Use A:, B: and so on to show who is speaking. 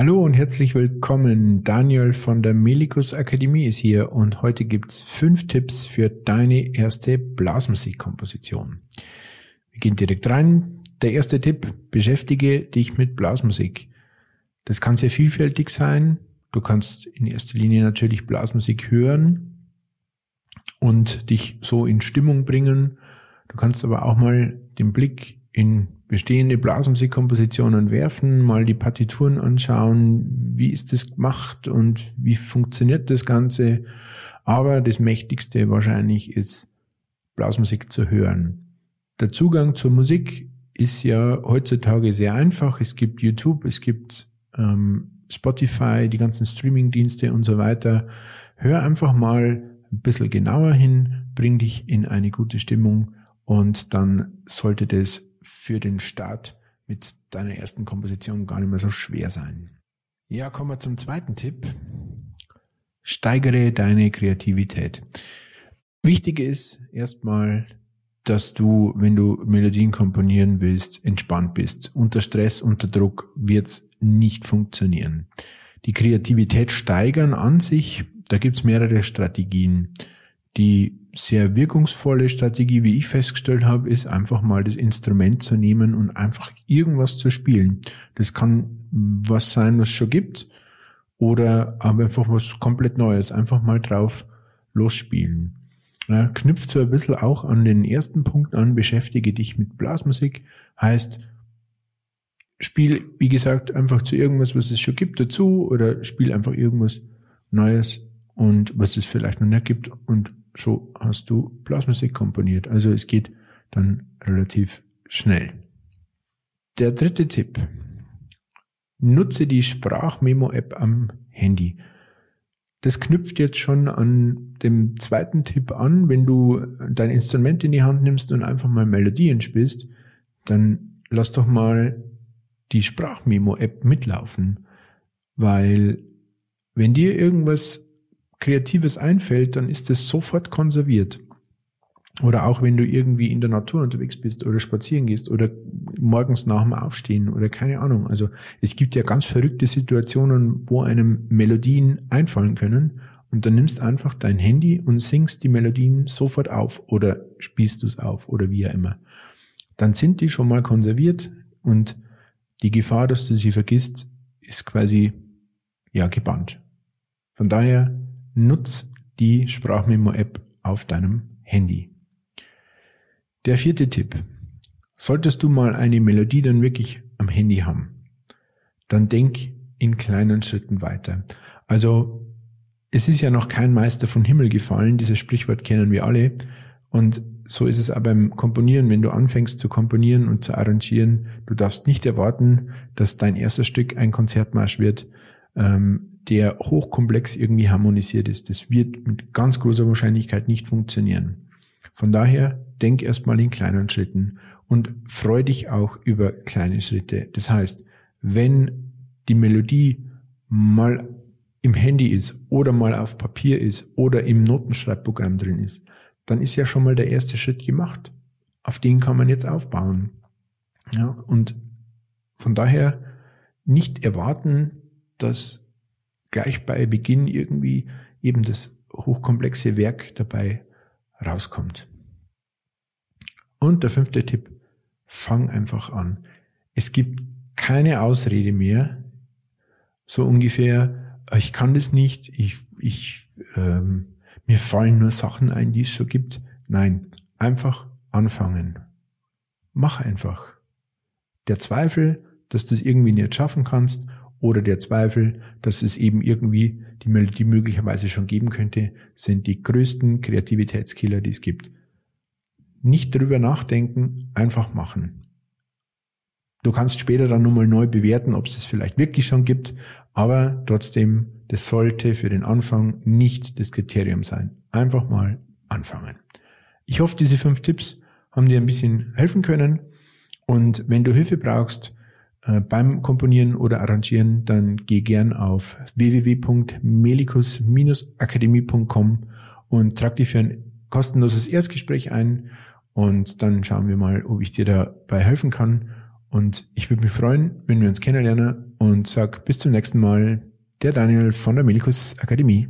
A: Hallo und herzlich willkommen. Daniel von der Melikus Akademie ist hier und heute gibt's fünf Tipps für deine erste Blasmusikkomposition. Wir gehen direkt rein. Der erste Tipp, beschäftige dich mit Blasmusik. Das kann sehr vielfältig sein. Du kannst in erster Linie natürlich Blasmusik hören und dich so in Stimmung bringen. Du kannst aber auch mal den Blick in bestehende Blasmusikkompositionen werfen, mal die Partituren anschauen, wie ist das gemacht und wie funktioniert das Ganze. Aber das Mächtigste wahrscheinlich ist, Blasmusik zu hören. Der Zugang zur Musik ist ja heutzutage sehr einfach. Es gibt YouTube, es gibt ähm, Spotify, die ganzen Streaming-Dienste und so weiter. Hör einfach mal ein bisschen genauer hin, bring dich in eine gute Stimmung und dann sollte das für den Start mit deiner ersten Komposition gar nicht mehr so schwer sein. Ja, kommen wir zum zweiten Tipp. Steigere deine Kreativität. Wichtig ist erstmal, dass du, wenn du Melodien komponieren willst, entspannt bist. Unter Stress, unter Druck wird's nicht funktionieren. Die Kreativität steigern an sich, da gibt's mehrere Strategien. Die sehr wirkungsvolle Strategie, wie ich festgestellt habe, ist einfach mal das Instrument zu nehmen und einfach irgendwas zu spielen. Das kann was sein, was es schon gibt, oder aber einfach was komplett Neues. Einfach mal drauf losspielen. Ja, knüpft so ein bisschen auch an den ersten Punkt an, beschäftige dich mit Blasmusik, heißt, spiel, wie gesagt, einfach zu irgendwas, was es schon gibt, dazu, oder spiel einfach irgendwas Neues und was es vielleicht noch nicht gibt und schon hast du Blasmusik komponiert. Also es geht dann relativ schnell. Der dritte Tipp. Nutze die Sprachmemo-App am Handy. Das knüpft jetzt schon an dem zweiten Tipp an. Wenn du dein Instrument in die Hand nimmst und einfach mal Melodien spielst, dann lass doch mal die Sprachmemo-App mitlaufen. Weil wenn dir irgendwas Kreatives einfällt, dann ist es sofort konserviert. Oder auch wenn du irgendwie in der Natur unterwegs bist oder spazieren gehst oder morgens nach dem Aufstehen oder keine Ahnung. Also es gibt ja ganz verrückte Situationen, wo einem Melodien einfallen können und dann nimmst einfach dein Handy und singst die Melodien sofort auf oder spielst du es auf oder wie auch immer. Dann sind die schon mal konserviert und die Gefahr, dass du sie vergisst, ist quasi ja gebannt. Von daher nutz die Sprachmemo-App auf deinem Handy. Der vierte Tipp. Solltest du mal eine Melodie dann wirklich am Handy haben, dann denk in kleinen Schritten weiter. Also es ist ja noch kein Meister von Himmel gefallen, dieses Sprichwort kennen wir alle. Und so ist es auch beim Komponieren, wenn du anfängst zu komponieren und zu arrangieren, du darfst nicht erwarten, dass dein erster Stück ein Konzertmarsch wird. Ähm, der hochkomplex irgendwie harmonisiert ist. Das wird mit ganz großer Wahrscheinlichkeit nicht funktionieren. Von daher denk erstmal in kleinen Schritten und freu dich auch über kleine Schritte. Das heißt, wenn die Melodie mal im Handy ist oder mal auf Papier ist oder im Notenschreibprogramm drin ist, dann ist ja schon mal der erste Schritt gemacht. Auf den kann man jetzt aufbauen. Ja, und von daher nicht erwarten, dass gleich bei Beginn irgendwie eben das hochkomplexe Werk dabei rauskommt. Und der fünfte Tipp, fang einfach an. Es gibt keine Ausrede mehr, so ungefähr, ich kann das nicht, ich, ich, ähm, mir fallen nur Sachen ein, die es schon gibt. Nein, einfach anfangen. Mach einfach. Der Zweifel, dass du es irgendwie nicht schaffen kannst oder der Zweifel, dass es eben irgendwie die Melodie möglicherweise schon geben könnte, sind die größten Kreativitätskiller, die es gibt. Nicht drüber nachdenken, einfach machen. Du kannst später dann nochmal neu bewerten, ob es es vielleicht wirklich schon gibt, aber trotzdem, das sollte für den Anfang nicht das Kriterium sein. Einfach mal anfangen. Ich hoffe, diese fünf Tipps haben dir ein bisschen helfen können. Und wenn du Hilfe brauchst, äh, beim Komponieren oder Arrangieren, dann geh gern auf www.melikus-akademie.com und trag dich für ein kostenloses Erstgespräch ein und dann schauen wir mal, ob ich dir dabei helfen kann. Und ich würde mich freuen, wenn wir uns kennenlernen und sag bis zum nächsten Mal. Der Daniel von der Milikus Akademie.